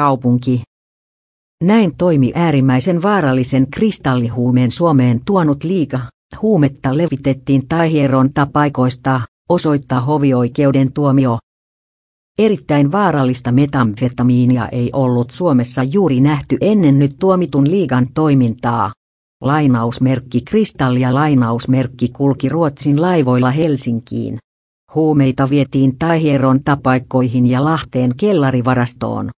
kaupunki. Näin toimi äärimmäisen vaarallisen kristallihuumeen Suomeen tuonut liiga. Huumetta levitettiin Taihieron tapaikoista, osoittaa hovioikeuden tuomio. Erittäin vaarallista metamfetamiinia ei ollut Suomessa juuri nähty ennen nyt tuomitun liigan toimintaa. Lainausmerkki Kristallia lainausmerkki kulki Ruotsin laivoilla Helsinkiin. Huumeita vietiin Taihieron tapaikkoihin ja Lahteen kellarivarastoon.